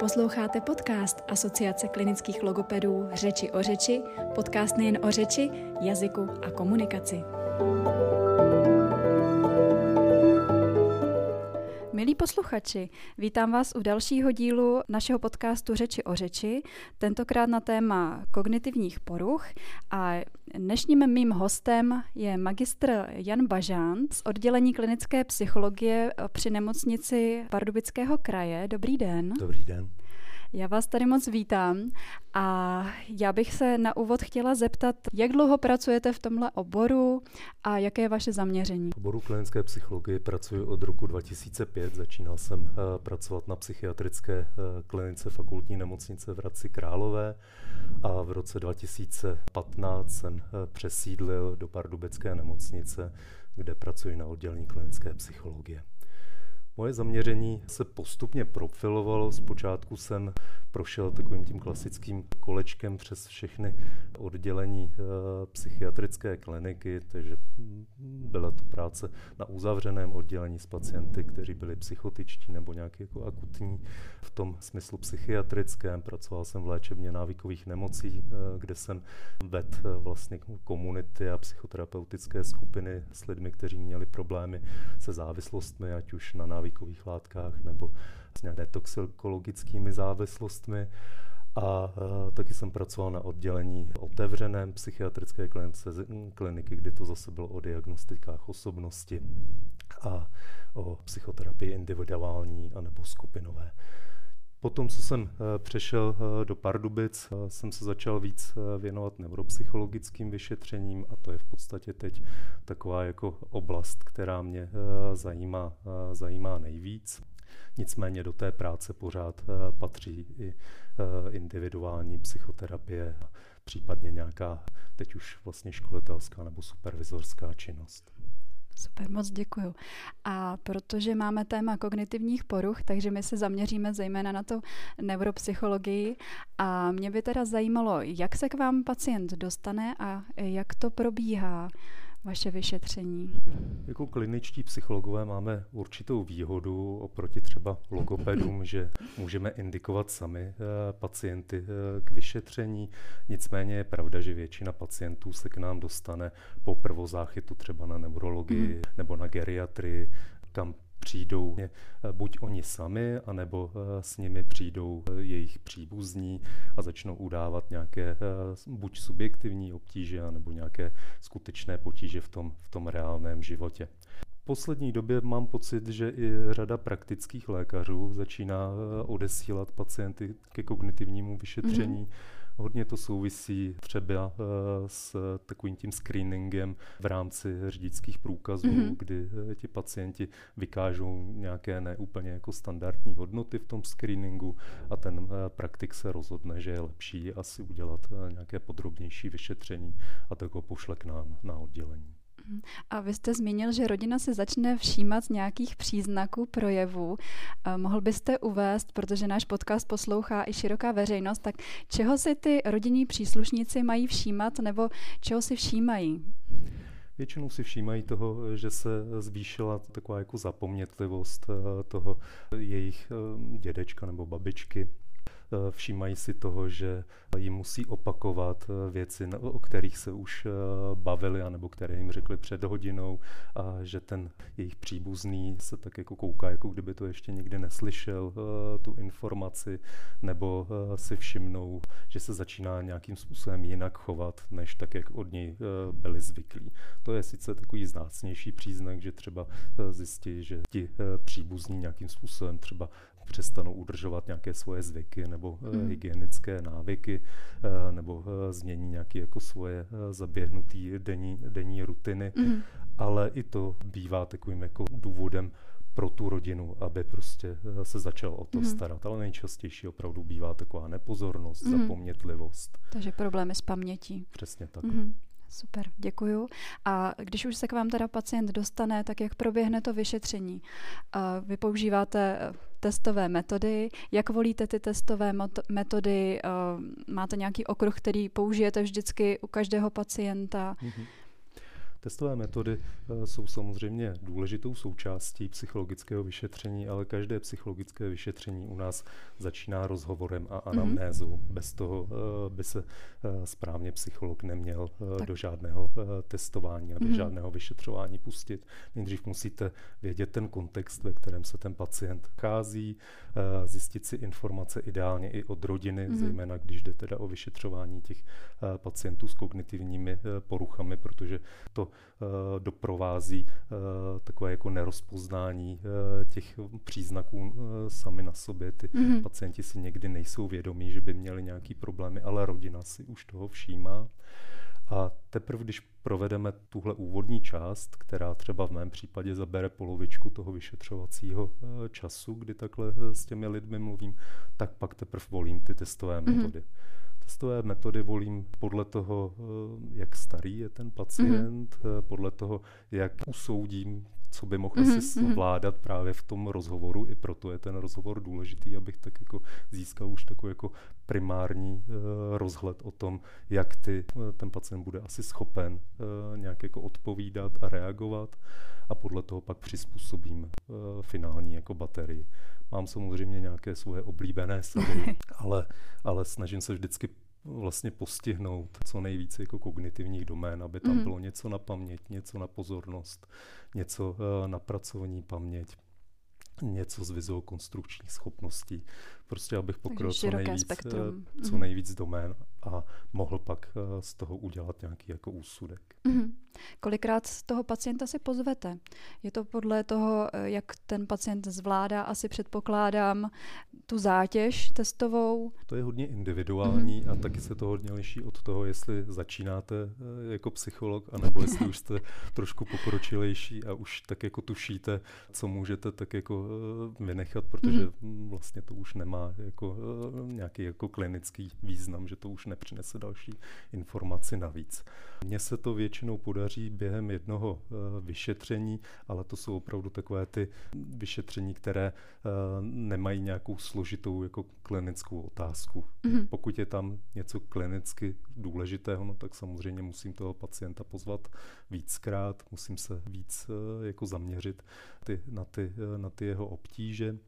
Posloucháte podcast Asociace klinických logopedů Řeči o řeči, podcast nejen o řeči, jazyku a komunikaci. Milí posluchači, vítám vás u dalšího dílu našeho podcastu Řeči o řeči, tentokrát na téma kognitivních poruch a dnešním mým hostem je magistr Jan Bažán z oddělení klinické psychologie při nemocnici Pardubického kraje. Dobrý den. Dobrý den. Já vás tady moc vítám a já bych se na úvod chtěla zeptat, jak dlouho pracujete v tomhle oboru a jaké je vaše zaměření? V oboru klinické psychologie pracuji od roku 2005. Začínal jsem uh, pracovat na psychiatrické uh, klinice fakultní nemocnice v Hradci Králové a v roce 2015 jsem uh, přesídlil do Pardubické nemocnice, kde pracuji na oddělení klinické psychologie. Moje zaměření se postupně profilovalo. Zpočátku jsem prošel takovým tím klasickým kolečkem přes všechny oddělení e, psychiatrické kliniky, takže byla to práce na uzavřeném oddělení s pacienty, kteří byli psychotičtí nebo nějaký jako akutní v tom smyslu psychiatrickém. Pracoval jsem v léčebně návykových nemocí, e, kde jsem vedl e, vlastně komunity a psychoterapeutické skupiny s lidmi, kteří měli problémy se závislostmi, ať už na návykových látkách nebo s nějaké toxikologickými závislostmi. A uh, taky jsem pracoval na oddělení otevřeném psychiatrické klinice, kliniky, kdy to zase bylo o diagnostikách osobnosti a o psychoterapii individuální anebo skupinové. Potom, co jsem uh, přešel uh, do Pardubic, uh, jsem se začal víc věnovat neuropsychologickým vyšetřením a to je v podstatě teď taková jako oblast, která mě zajímá, zajímá nejvíc. Nicméně do té práce pořád eh, patří i eh, individuální psychoterapie, případně nějaká teď už vlastně školitelská nebo supervizorská činnost. Super, moc děkuju. A protože máme téma kognitivních poruch, takže my se zaměříme zejména na to neuropsychologii a mě by teda zajímalo, jak se k vám pacient dostane a jak to probíhá vaše vyšetření? Jako kliničtí psychologové máme určitou výhodu oproti třeba logopedům, že můžeme indikovat sami eh, pacienty eh, k vyšetření. Nicméně je pravda, že většina pacientů se k nám dostane po prvozáchytu třeba na neurologii mm. nebo na geriatrii, kam přijdou eh, buď oni sami, anebo eh, s nimi přijdou eh, jejich příbuzní a začnou udávat nějaké buď subjektivní obtíže, nebo nějaké skutečné potíže v tom, v tom reálném životě. V poslední době mám pocit, že i řada praktických lékařů začíná odesílat pacienty ke kognitivnímu vyšetření. Mm-hmm Hodně to souvisí třeba eh, s takovým tím screeningem v rámci řidičských průkazů, mm-hmm. kdy eh, ti pacienti vykážou nějaké neúplně jako standardní hodnoty v tom screeningu a ten eh, praktik se rozhodne, že je lepší asi udělat nějaké podrobnější vyšetření a tak ho pošle k nám na oddělení. A vy jste zmínil, že rodina se začne všímat z nějakých příznaků projevů. Mohl byste uvést, protože náš podcast poslouchá i široká veřejnost, tak čeho si ty rodinní příslušníci mají všímat nebo čeho si všímají? Většinou si všímají toho, že se zvýšila taková jako zapomnětlivost eh, toho jejich eh, dědečka nebo babičky Eh, všímají si toho, že jim musí opakovat eh, věci, o kterých se už eh, bavili, anebo které jim řekli před hodinou a že ten jejich příbuzný se tak jako kouká, jako kdyby to ještě nikdy neslyšel, tu informaci, nebo si všimnou, že se začíná nějakým způsobem jinak chovat, než tak, jak od něj byli zvyklí. To je sice takový znácnější příznak, že třeba zjistí, že ti příbuzní nějakým způsobem třeba přestanou udržovat nějaké svoje zvyky nebo mm. hygienické návyky eh, nebo eh, změní nějaké jako svoje zaběhnuté denní, denní rutiny, mm. ale i to bývá takovým jako důvodem pro tu rodinu, aby prostě se začal o to mm. starat. Ale nejčastější opravdu bývá taková nepozornost, mm. zapomnětlivost. Takže problémy s pamětí. Přesně tak. Mm. Super, děkuju. A když už se k vám teda pacient dostane, tak jak proběhne to vyšetření? Vy používáte eh, testové metody. Jak volíte ty testové metody? Máte nějaký okruh, který použijete vždycky u každého pacienta? Mm-hmm. Testové metody eh, jsou samozřejmě důležitou součástí psychologického vyšetření, ale každé psychologické vyšetření u nás začíná rozhovorem a mhm. anamnézou. Mm-hmm. Bez toho eh, by se eh, správně psycholog neměl tak. do žádného testování a do mm-hmm. žádného vyšetřování pustit. Nejdřív musíte vědět ten kontext, ve kterém se ten pacient chází, zjistit si informace ideálně i od rodiny, mm-hmm. zejména když jde teda o vyšetřování těch pacientů s kognitivními poruchami, protože to doprovází eh, takové jako nerozpoznání eh, těch příznaků sami na sobě. Ty mm-hmm. pacienti si někdy nejsou vědomí, že by měli nějaký problémy, ale rodina si už toho všímá. A teprve, když provedeme tuhle úvodní část, která třeba v mém případě zabere polovičku toho vyšetřovacího času, kdy takhle s těmi lidmi mluvím, tak pak teprve volím ty testové mm-hmm. metody. Testové metody volím podle toho, eh, jak starý je ten pacient, mm-hmm. podle toho, jak usoudím, co by mohl mm-hmm. asi mhm. zvládat právě v tom rozhovoru. I proto je ten rozhovor důležitý, abych tak jako získal už takový jako primární uh, rozhled o tom, jak ty, uh, ten pacient bude asi schopen uh, nějak jako odpovídat a reagovat a podle toho pak přizpůsobím uh, finální jako baterii. Mám samozřejmě nějaké svoje oblíbené sady, ale, ale snažím se vždycky vlastně postihnout co nejvíce jako kognitivních domén, aby tam mm. bylo něco na paměť, něco na pozornost, něco uh, na pracovní paměť, něco z vizuokonstrukčních schopností. Prostě abych pokryl co nejvíc, spektrum. Eh, co mhm. nejvíc domén a mohl pak eh, z toho udělat nějaký jako úsudek. Mm-hmm. Kolikrát z toho pacienta si pozvete? Je to podle toho, eh, jak ten pacient zvládá, asi předpokládám, tu zátěž testovou? To je hodně individuální mm-hmm. a taky se to hodně liší od toho, jestli začínáte eh, jako psycholog, anebo jestli už jste trošku pokročilejší a už tak jako tušíte, co můžete tak jako vynechat, protože mm-hmm. vlastně to už nemá jako nějaký jako klinický význam, že to už ne nepřinese další informaci navíc. Mně se to většinou podaří během jednoho eh, vyšetření, ale to jsou opravdu takové ty vyšetření, které eh, nemají nějakou složitou jako klinickou otázku. Mm-hmm. Pokud je tam něco klinicky důležitého, no tak samozřejmě musím toho pacienta pozvat víckrát, musím se víc eh, jako zaměřit ty, na, ty, na ty jeho obtíže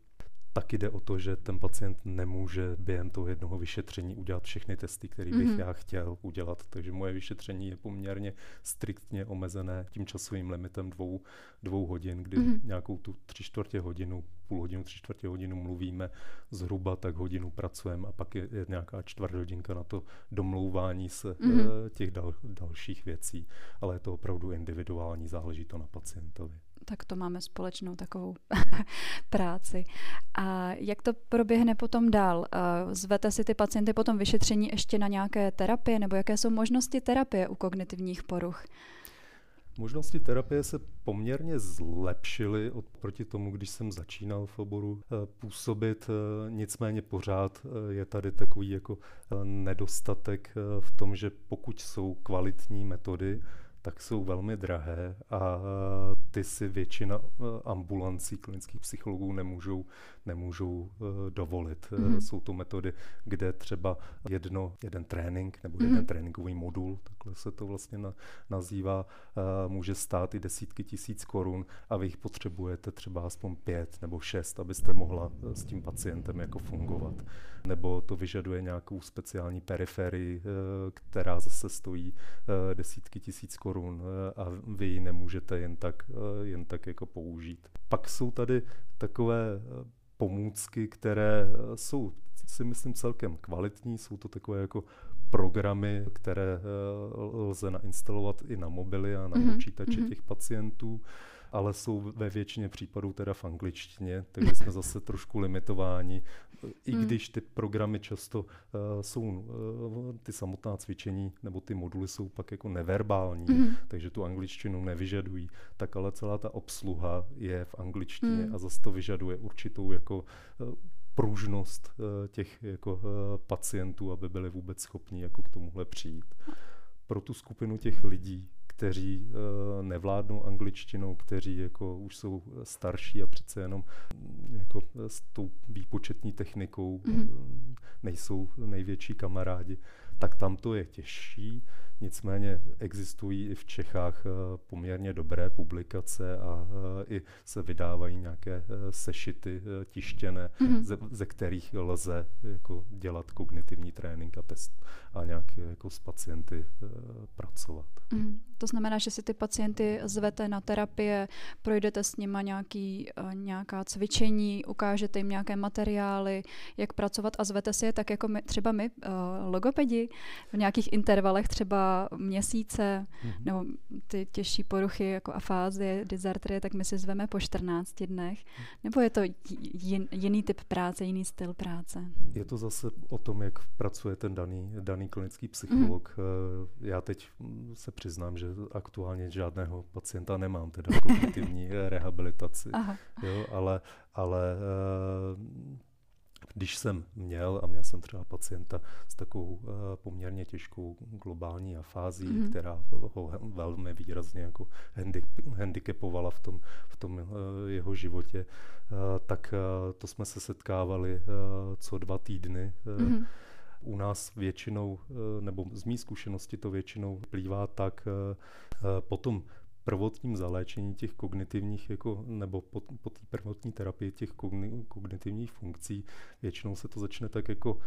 tak jde o to, že ten pacient nemůže během toho jednoho vyšetření udělat všechny testy, které bych mm-hmm. já chtěl udělat. Takže moje vyšetření je poměrně striktně omezené tím časovým limitem dvou, dvou hodin, kdy mm-hmm. nějakou tu tři čtvrtě hodinu, půl hodinu, tři čtvrtě hodinu mluvíme, zhruba tak hodinu pracujeme a pak je, je nějaká čtvrt hodinka na to domlouvání se mm-hmm. těch dal, dalších věcí. Ale je to opravdu individuální, záleží to na pacientovi tak to máme společnou takovou práci. A jak to proběhne potom dál? Zvete si ty pacienty potom vyšetření ještě na nějaké terapie, nebo jaké jsou možnosti terapie u kognitivních poruch? Možnosti terapie se poměrně zlepšily oproti tomu, když jsem začínal v oboru eh, působit, eh, nicméně pořád eh, je tady takový jako nedostatek v tom, že pokud jsou kvalitní metody, tak jsou velmi drahé a ty si většina ambulancí klinických psychologů nemůžou, nemůžou dovolit. Mm-hmm. Jsou to metody, kde třeba jedno, jeden trénink nebo jeden mm-hmm. tréninkový modul, takhle se to vlastně na, nazývá, může stát i desítky tisíc korun a vy jich potřebujete třeba aspoň pět nebo šest, abyste mohla s tím pacientem jako fungovat. Nebo to vyžaduje nějakou speciální periferii, která zase stojí desítky tisíc korun eh, a vy ji nemůžete jen tak, eh, jen tak jako použít. Pak jsou tady takové eh, pomůcky, které jsou si myslím celkem kvalitní, jsou to takové jako programy, které lze nainstalovat i na mobily a na mm-hmm. počítače mm-hmm. těch pacientů ale jsou ve většině případů teda v angličtině, takže jsme zase trošku limitováni. I hmm. když ty programy často uh, jsou, uh, ty samotná cvičení nebo ty moduly jsou pak jako neverbální, hmm. takže tu angličtinu nevyžadují, tak ale celá ta obsluha je v angličtině hmm. a zase to vyžaduje určitou jako uh, pružnost těch jako pacientů, aby byli vůbec schopni jako k tomuhle přijít. Pro tu skupinu těch lidí, kteří uh, nevládnou angličtinou, kteří jako už jsou starší a přece jenom mm, jako s tou výpočetní technikou mm-hmm. nejsou největší kamarádi, tak tam to je těžší. Nicméně existují i v Čechách eh, poměrně dobré publikace a eh, i se vydávají nějaké eh, sešity tištěné, mm-hmm. ze, ze kterých lze jako dělat kognitivní trénink a test a nějak jako s pacienty pracovat. Mm. To znamená, že si ty pacienty zvete na terapie, projdete s nima nějaký, nějaká cvičení, ukážete jim nějaké materiály, jak pracovat a zvete si je tak jako my, třeba my, logopedi, v nějakých intervalech třeba měsíce, mm-hmm. nebo ty těžší poruchy jako afázie, dysartrie, tak my si zveme po 14 dnech? Mm. Nebo je to jin, jiný typ práce, jiný styl práce? Je to zase o tom, jak pracuje ten daný, daný klinický psycholog. Mm-hmm. Já teď se přiznám, že aktuálně žádného pacienta nemám, teda kognitivní rehabilitaci, Aha. jo, ale, ale eh, když jsem měl, a měl jsem třeba pacienta s takovou uh, poměrně těžkou globální afází, mm-hmm. která ho velmi výrazně jako handicapovala v tom, v tom uh, jeho životě, uh, tak to jsme se setkávali co dva týdny. Mm-hmm. U nás většinou, nebo z mý zkušenosti to většinou plývá tak, potom prvotním zaléčení těch kognitivních, jako, nebo po, po té prvotní terapii těch kogni, kognitivních funkcí, většinou se to začne tak jako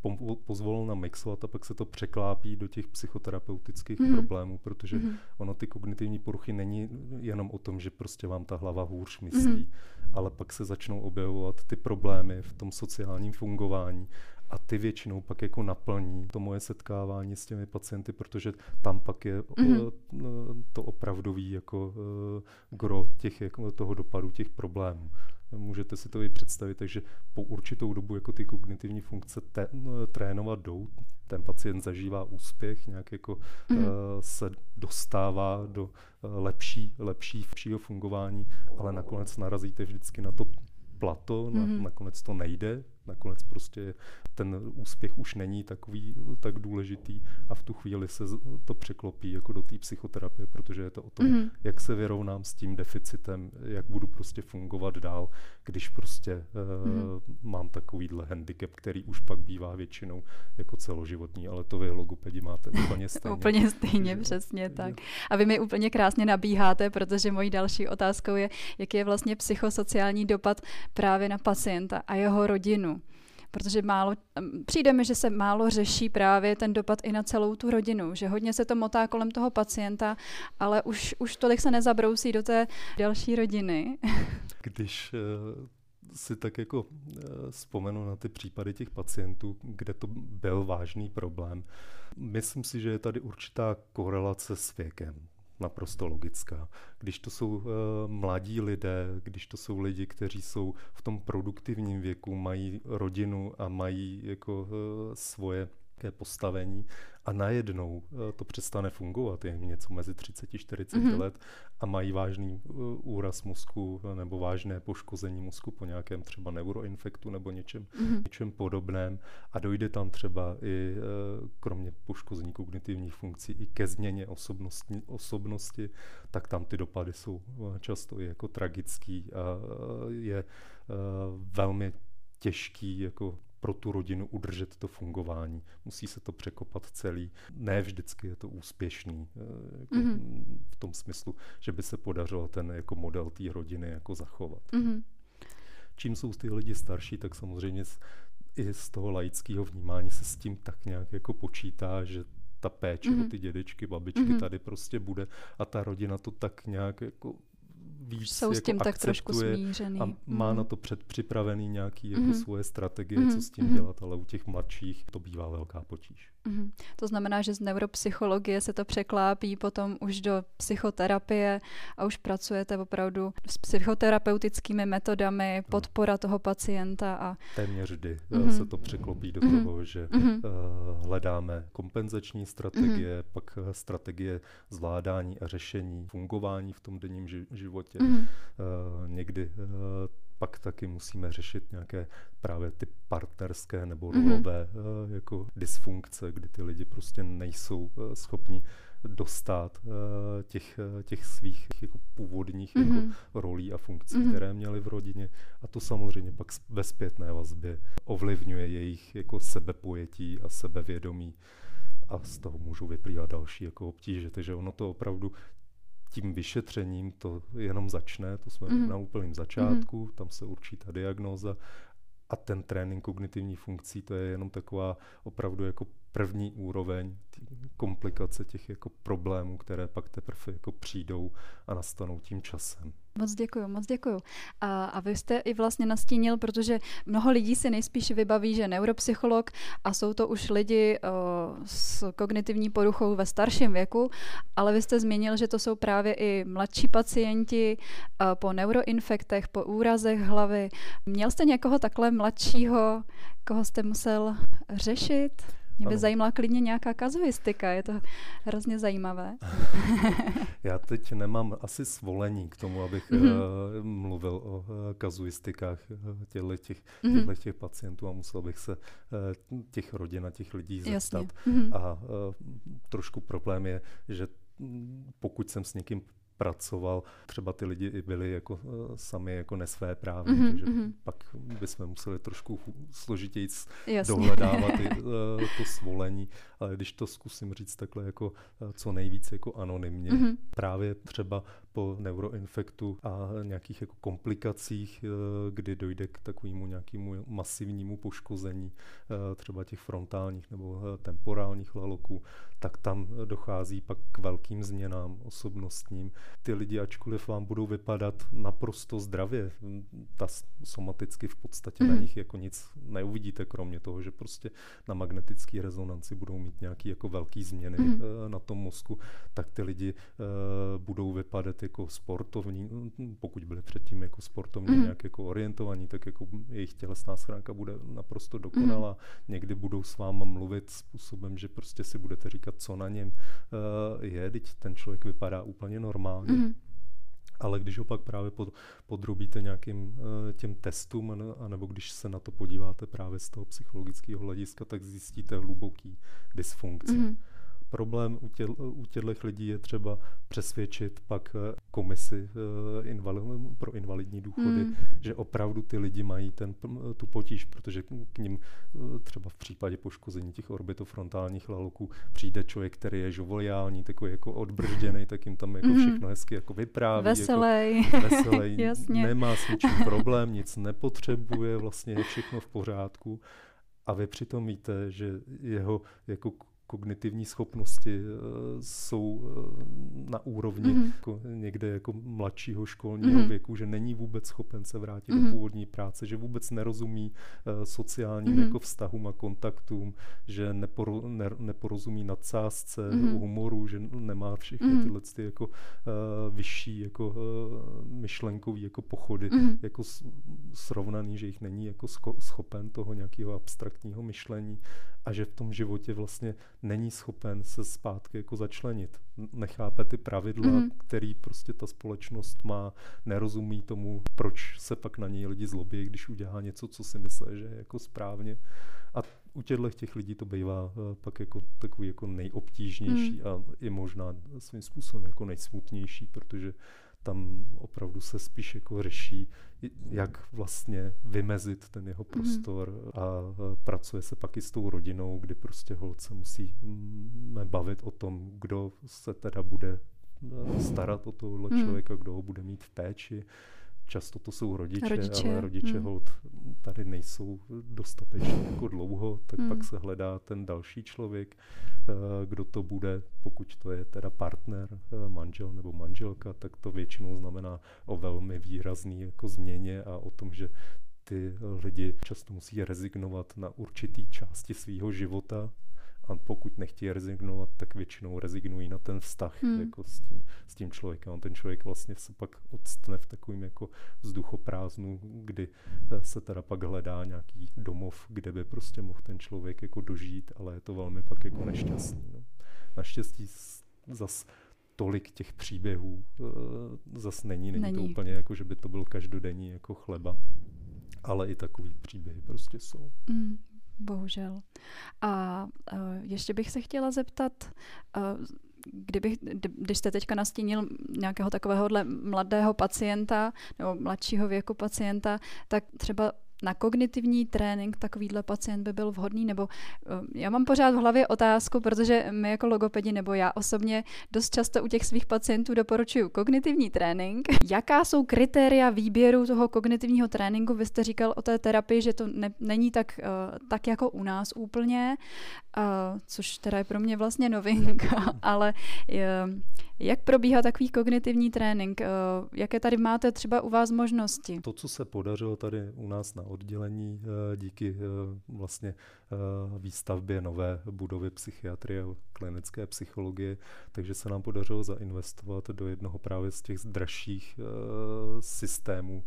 po, pozvolna mixovat a pak se to překlápí do těch psychoterapeutických mm. problémů, protože mm. ono ty kognitivní poruchy není jenom o tom, že prostě vám ta hlava hůř myslí, mm. ale pak se začnou objevovat ty problémy v tom sociálním fungování a ty většinou pak jako naplní to moje setkávání s těmi pacienty, protože tam pak je mm-hmm. to opravdový jako uh, gro těch, jako toho dopadu těch problémů. Můžete si to i představit, takže po určitou dobu jako ty kognitivní funkce te, trénovat jdou, ten pacient zažívá úspěch, nějak jako mm-hmm. uh, se dostává do uh, lepší, lepší, lepšího fungování, ale nakonec narazíte vždycky na to plato, mm-hmm. na, nakonec to nejde, nakonec prostě ten úspěch už není takový tak důležitý a v tu chvíli se to překlopí jako do té psychoterapie, protože je to o tom, mm-hmm. jak se vyrovnám s tím deficitem, jak budu prostě fungovat dál, když prostě mm-hmm. uh, mám takovýhle handicap, který už pak bývá většinou jako celoživotní, ale to vy logopedi máte úplně stejně. úplně stejně, přesně tak. A vy mi úplně krásně nabíháte, protože mojí další otázkou je, jaký je vlastně psychosociální dopad právě na pacienta a jeho rodinu protože málo, přijde mi, že se málo řeší právě ten dopad i na celou tu rodinu, že hodně se to motá kolem toho pacienta, ale už, už tolik se nezabrousí do té další rodiny. Když uh si tak jako uh, vzpomenu na ty případy těch pacientů, kde to byl vážný problém. Myslím si, že je tady určitá korelace s věkem naprosto logická. Když to jsou uh, mladí lidé, když to jsou lidi, kteří jsou v tom produktivním věku, mají rodinu a mají jako uh, svoje postavení a najednou eh, to přestane fungovat, je něco mezi 30-40 mm-hmm. let a mají vážný eh, úraz mozku nebo vážné poškození mozku po nějakém třeba neuroinfektu nebo něčem, mm-hmm. něčem podobném a dojde tam třeba i eh, kromě poškození kognitivních funkcí i ke změně osobnosti, osobnosti tak tam ty dopady jsou často i jako tragický a je velmi těžký jako pro tu rodinu udržet to fungování. Musí se to překopat celý. Ne vždycky je to úspěšný eh, jako mm-hmm. v tom smyslu, že by se podařilo ten jako model té rodiny jako zachovat. Mm-hmm. Čím jsou ty lidi starší, tak samozřejmě i z toho laického vnímání se s tím tak nějak jako počítá, že ta péče mm-hmm. o ty dědečky, babičky mm-hmm. tady prostě bude a ta rodina to tak nějak jako víc Jsou s jako tím tak trošku smířený. A má mm. na to předpřipravený nějaký jako mm. svoje strategie, mm. co s tím mm. dělat, ale u těch mladších to bývá velká potíž. Mm. To znamená, že z neuropsychologie se to překlápí potom už do psychoterapie a už pracujete opravdu s psychoterapeutickými metodami, podpora toho pacienta. A... Téměř vždy mm. se to překlopí do mm. toho, že mm. uh, hledáme kompenzační strategie, mm. pak strategie zvládání a řešení fungování v tom denním životě. Mm. Uh, někdy uh, pak taky musíme řešit nějaké právě ty partnerské nebo mhm. rolové mm-hmm. jako dysfunkce, kdy ty lidi prostě nejsou uh, schopni dostat uh, těch, těch svých jako původních mm-hmm. jako rolí a funkcí, mm-hmm. které měli v rodině. A to samozřejmě pak ve zpětné vazbě ovlivňuje jejich jako sebepojetí a sebevědomí. a z toho můžou vyplývat další jako obtíže. Takže ono to opravdu tím vyšetřením to jenom začne, to jsme mm. na úplném začátku, mm. tam se určí ta diagnóza a ten trénink kognitivních funkcí, to je jenom taková opravdu jako první úroveň komplikace těch jako problémů, které pak teprve jako přijdou a nastanou tím časem. Moc děkuji, moc děkuji. A, a vy jste i vlastně nastínil, protože mnoho lidí si nejspíš vybaví, že neuropsycholog a jsou to už lidi o, s kognitivní poruchou ve starším věku, ale vy jste zmínil, že to jsou právě i mladší pacienti o, po neuroinfektech, po úrazech hlavy. Měl jste někoho takhle mladšího, koho jste musel řešit? Mě by ano. zajímala klidně nějaká kazuistika, je to hrozně zajímavé. Já teď nemám asi svolení k tomu, abych mm-hmm. uh, mluvil o uh, kazuistikách uh, těchto těch, mm-hmm. těch pacientů a musel bych se uh, těch rodin a těch lidí zeptat. Jasně. Mm-hmm. A uh, trošku problém je, že pokud jsem s někým pracoval. Třeba ty lidi byli jako uh, sami jako nesvé právě, mm-hmm, takže mm-hmm. pak bychom museli trošku složitěji dohledávat ty, uh, to svolení, ale když to zkusím říct takhle jako uh, co nejvíce jako anonymně, mm-hmm. právě třeba po neuroinfektu a nějakých jako komplikacích, uh, kdy dojde k takovému nějakému masivnímu poškození uh, třeba těch frontálních nebo temporálních laloků, tak tam dochází pak k velkým změnám osobnostním, ty lidi, ačkoliv vám budou vypadat naprosto zdravě, ta somaticky v podstatě mm. na mhm. nich jako nic neuvidíte, kromě toho, že prostě na magnetické rezonanci budou mít nějaký jako velký změny mm. na tom mozku, tak ty lidi uh, budou vypadat jako sportovní, pokud byli předtím jako sportovně mm. nějak jako orientovaní, tak jako jejich tělesná schránka bude naprosto dokonalá. Mm. Někdy budou s váma mluvit způsobem, že prostě si budete říkat, co na něm uh, je, teď ten člověk vypadá úplně normálně normálně. Ale když ho pak právě pod, podrobíte nějakým uh, těm testům, anebo když se na to podíváte právě z toho psychologického hlediska, tak zjistíte hluboký dysfunkci. Mm-hmm. Problém u, tě, u těchto lidí je třeba přesvědčit pak eh, komisi uh, invali, pro invalidní důchody, mm. že opravdu ty lidi mají ten, tu potíž, protože k ním uh, třeba v případě poškození těch orbitofrontálních laloků přijde člověk, který je žovoliální, takový jako odbržděný, tak jim tam jako mm. všechno hezky jako vypráví. Veselej. Jako, veselej nemá s ničím problém, nic nepotřebuje, vlastně je všechno v pořádku. A vy přitom víte, že jeho jako kognitivní schopnosti uh, jsou uh, na úrovni mm-hmm. jako někde jako mladšího školního mm-hmm. věku, že není vůbec schopen se vrátit mm-hmm. do mhm. původní práce, že vůbec nerozumí uh, sociálním mm-hmm. jako vztahům a kontaktům, že neporo, ne, neporozumí nadsázce, mm-hmm. humoru, že nemá všechny mm-hmm. tyhle ty jako uh, vyšší jako uh, myšlenkový jako pochody mm-hmm. jako srovnaný, že jich není jako schopen toho nějakého abstraktního myšlení a že v tom životě vlastně není schopen se zpátky jako začlenit. Nechápe ty pravidla, mm-hmm. který prostě ta společnost má, nerozumí tomu, proč se pak na něj lidi zlobí, když udělá něco, co si myslí, že je jako správně. A u těchto těch lidí to bývá uh, pak jako takový jako nejobtížnější mm. a i možná svým způsobem jako nejsmutnější, protože tam opravdu se spíš jako řeší, jak vlastně vymezit ten jeho mhm. prostor mm. a pracuje se pak i s tou rodinou, kdy prostě holce musí bavit o tom, kdo se teda bude e, starat o tohle mm. člověka, kdo ho bude mít v péči, Často to jsou rodiče, rodiče. ale rodiče hmm. hold tady nejsou dostatečně jako dlouho, tak hmm. pak se hledá ten další člověk, eh, kdo to bude, pokud to je teda partner, eh, manžel nebo manželka, tak to většinou znamená o velmi výrazný jako změně a o tom, že ty lidi často musí rezignovat na určitý části svého života, a pokud nechtějí rezignovat, tak většinou rezignují na ten vztah hmm. jako s, tím, s tím člověkem. A ten člověk vlastně se pak odstne v takovým jako vzduchoprázdnu, kdy eh, se teda pak hledá nějaký domov, kde by prostě mohl ten člověk jako dožít, ale je to velmi pak jako nešťastný. No. Naštěstí zas tolik těch příběhů uh, zas není. Není, není to úplně jako, že by to byl každodenní jako chleba, ale i takový příběhy prostě jsou. Mm, Bohužel. A uh, ještě bych se chtěla zeptat, uh, kdybych, když jste teďka nastínil nějakého takovéhohle mladého pacienta nebo mladšího věku pacienta, tak třeba na kognitivní trénink takovýhle pacient by byl vhodný? Nebo já mám pořád v hlavě otázku, protože my jako logopedi nebo já osobně dost často u těch svých pacientů doporučuju kognitivní trénink. Jaká jsou kritéria výběru toho kognitivního tréninku? Vy jste říkal o té terapii, že to ne, není tak, uh, tak jako u nás úplně, uh, což teda je pro mě vlastně novinka, ale jak probíhá takový kognitivní trénink? Jaké tady máte třeba u vás možnosti? To, co se podařilo tady u nás na oddělení uh, díky uh, vlastně uh, výstavbě nové budovy psychiatrie a klinické psychologie, takže se nám podařilo zainvestovat do jednoho právě z těch dražších systémů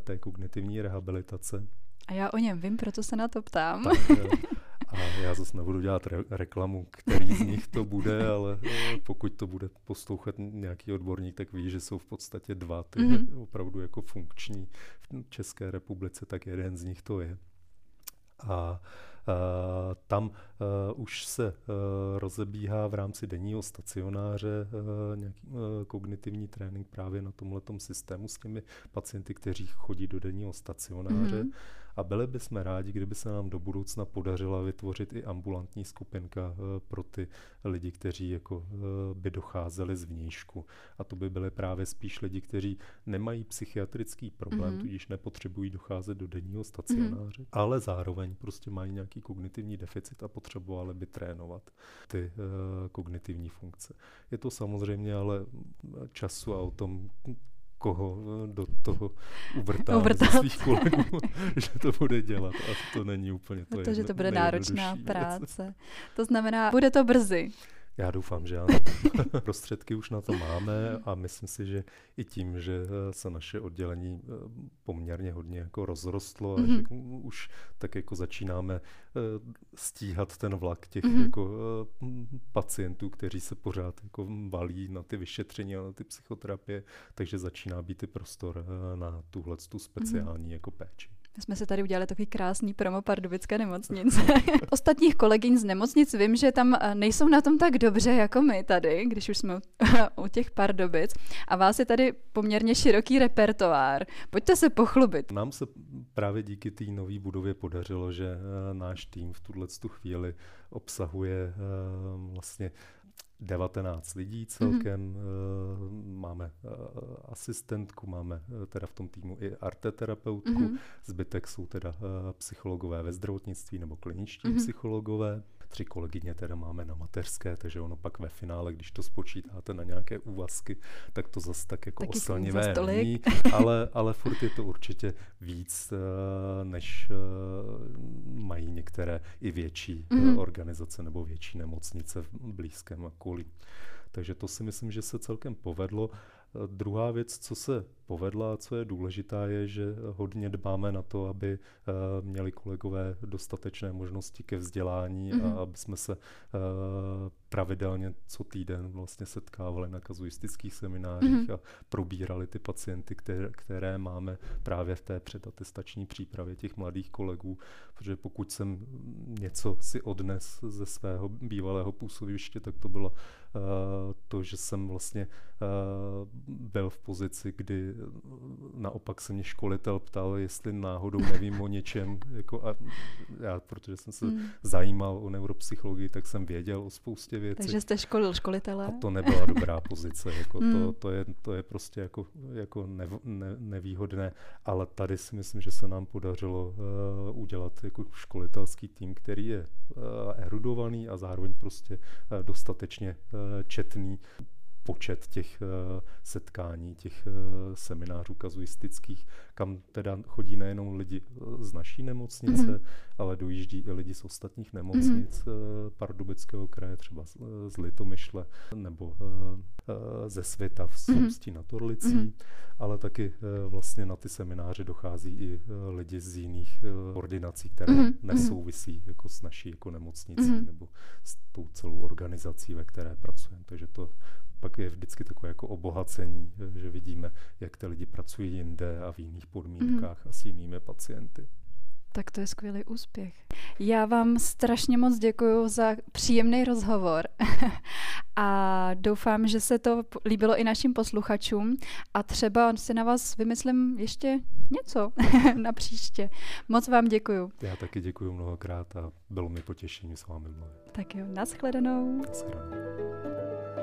té kognitivní rehabilitace. A já o něm vím, proto se na to ptám. Tak, a já zase nebudu dělat re- reklamu, který z nich to bude, ale pokud to bude poslouchat nějaký odborník, tak ví, že jsou v podstatě dva, ty mm-hmm. opravdu jako funkční v České republice, tak jeden z nich to je. A Uh, tam uh, už se uh, rozebíhá v rámci denního stacionáře nějaký kognitivní trénink právě na tomhle systému s těmi pacienty, kteří chodí do denního stacionáře. Mm-hmm a byli bychom rádi, kdyby se nám do budoucna podařila vytvořit i ambulantní skupinka eh, pro ty lidi, kteří jako eh, by docházeli z vnějšku. A to by byly právě spíš lidi, kteří nemají psychiatrický problém, mm-hmm. tudíž nepotřebují docházet do denního stacionáře, mm-hmm. ale zároveň prostě mají nějaký kognitivní deficit a potřebovali by trénovat ty uh, kognitivní funkce. Je to samozřejmě ale času a o tom, koho eh, do toho uvrtá ze svých kolegů, že to bude dělat. A to není úplně to Protože to bude náročná práce. To znamená, bude to brzy. Já doufám, že ano. Prostředky už na to máme a myslím si, že i tím, že eh, se naše oddělení eh, poměrně hodně jako rozrostlo a mm-hmm. že už tak jako začínáme eh, stíhat ten vlak těch mm-hmm. jako pacientů, kteří se pořád jako valí na ty vyšetření a na ty psychoterapie, takže začíná být i prostor na tuhle tu speciální mm-hmm. jako péči. My jsme se tady udělali takový krásný promo Pardubické nemocnice. Ostatních kolegyň z nemocnic vím, že tam eh, nejsou na tom tak dobře jako my tady, když už jsme u těch Pardubic. A vás je tady poměrně široký repertoár. Pojďte se pochlubit. Nám se právě díky té nové budově podařilo, že eh, náš tým v tuhle obsahuje obsahuje vlastně 19 lidí celkem, mm-hmm. máme eh, asistentku, máme eh, teda v tom týmu i arteterapeutku, mm-hmm. zbytek jsou teda psychologové ve zdravotnictví nebo kliničtí mm-hmm. psychologové tři kolegyně teda máme na mateřské, takže ono pak ve finále, když to spočítáte na nějaké úvazky, tak to zase tak jako Taky oslnivé není, ale, ale furt je to určitě víc, eh, než eh, mají některé i větší mm-hmm. organizace nebo větší nemocnice v blízkém okolí. Takže to si myslím, že se celkem povedlo. Druhá věc, co se povedla a co je důležitá, je, že hodně dbáme na to, aby eh, měli kolegové dostatečné možnosti ke vzdělání mm-hmm. a mhm. aby jsme se eh, pravidelně co týden vlastně setkávali na kazuistických seminářích mm-hmm. a probírali ty pacienty, které, které máme právě v té předatestační přípravě těch mladých kolegů, protože pokud jsem něco si odnes ze svého bývalého působiště, tak to bylo uh, to, že jsem vlastně uh, byl v pozici, kdy naopak se mě školitel ptal, jestli náhodou nevím o něčem, jako a já, protože jsem se mm. zajímal o neuropsychologii, tak jsem věděl o spoustě věcí. Takže jste školil školitele? A to nebyla dobrá pozice, jako mm. to, to, je, to je prostě jako, jako nev, ne, nevýhodné, ale tady si myslím, že se nám podařilo uh, udělat jako školitelský tým, který je uh, erudovaný a zároveň prostě uh, dostatečně uh, četný počet těch uh, setkání, těch uh, seminářů kazuistických, kam teda chodí nejenom lidi z naší nemocnice, mm-hmm. ale dojíždí i lidi z ostatních nemocnic mm-hmm. Pardubického kraje, třeba z, z Litomyšle nebo ze světa v Soustí mm-hmm. nad Orlicí, mm-hmm. ale taky vlastně na ty semináře dochází i lidi z jiných ordinací, které mm-hmm. nesouvisí jako s naší jako nemocnicí mm-hmm. nebo s tou celou organizací, ve které pracujeme. Takže to pak je vždycky takové jako obohacení, že vidíme, jak ty lidi pracují jinde a v jiných podmínkách mm. a s jinými pacienty. Tak to je skvělý úspěch. Já vám strašně moc děkuji za příjemný rozhovor a doufám, že se to líbilo i našim posluchačům a třeba si na vás vymyslím ještě něco na příště. Moc vám děkuji. Já taky děkuji mnohokrát a bylo mi potěšení s vámi mluvit. Tak jo, nashledanou. Nashledanou.